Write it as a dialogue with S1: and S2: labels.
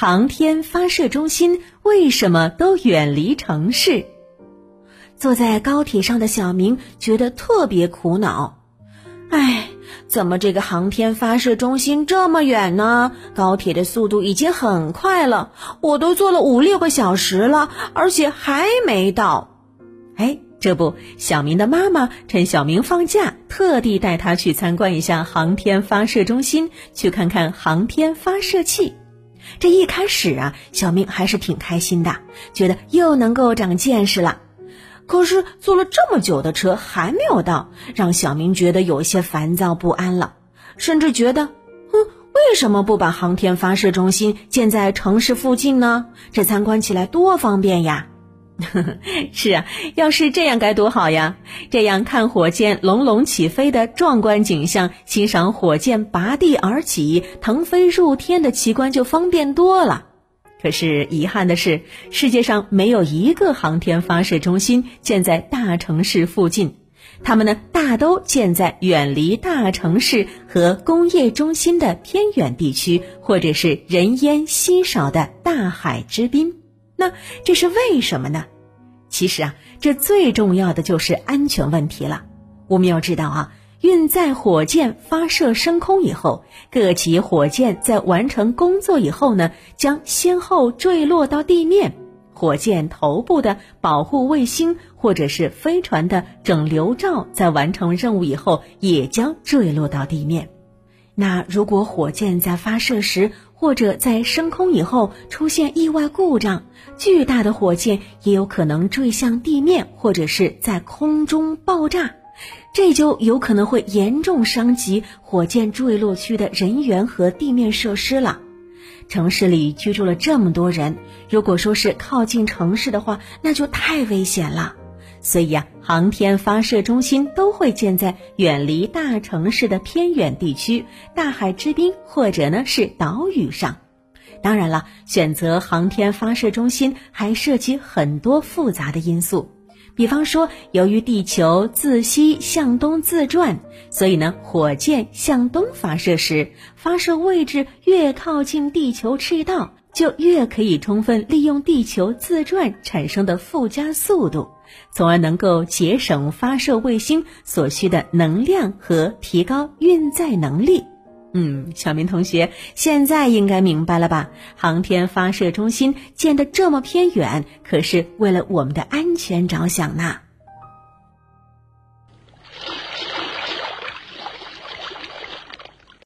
S1: 航天发射中心为什么都远离城市？坐在高铁上的小明觉得特别苦恼。唉，怎么这个航天发射中心这么远呢？高铁的速度已经很快了，我都坐了五六个小时了，而且还没到。哎，这不，小明的妈妈趁小明放假，特地带他去参观一下航天发射中心，去看看航天发射器。这一开始啊，小明还是挺开心的，觉得又能够长见识了。可是坐了这么久的车还没有到，让小明觉得有些烦躁不安了，甚至觉得，哼，为什么不把航天发射中心建在城市附近呢？这参观起来多方便呀！是啊，要是这样该多好呀！这样看火箭隆隆起飞的壮观景象，欣赏火箭拔地而起、腾飞入天的奇观就方便多了。可是遗憾的是，世界上没有一个航天发射中心建在大城市附近，它们呢大都建在远离大城市和工业中心的偏远地区，或者是人烟稀少的大海之滨。那这是为什么呢？其实啊，这最重要的就是安全问题了。我们要知道啊，运载火箭发射升空以后，各级火箭在完成工作以后呢，将先后坠落到地面。火箭头部的保护卫星或者是飞船的整流罩，在完成任务以后，也将坠落到地面。那如果火箭在发射时，或者在升空以后出现意外故障，巨大的火箭也有可能坠向地面，或者是在空中爆炸，这就有可能会严重伤及火箭坠落区的人员和地面设施了。城市里居住了这么多人，如果说是靠近城市的话，那就太危险了。所以呀，航天发射中心都会建在远离大城市的偏远地区、大海之滨或者呢是岛屿上。当然了，选择航天发射中心还涉及很多复杂的因素，比方说，由于地球自西向东自转，所以呢，火箭向东发射时，发射位置越靠近地球赤道，就越可以充分利用地球自转产生的附加速度。从而能够节省发射卫星所需的能量和提高运载能力。嗯，小明同学现在应该明白了吧？航天发射中心建得这么偏远，可是为了我们的安全着想呢。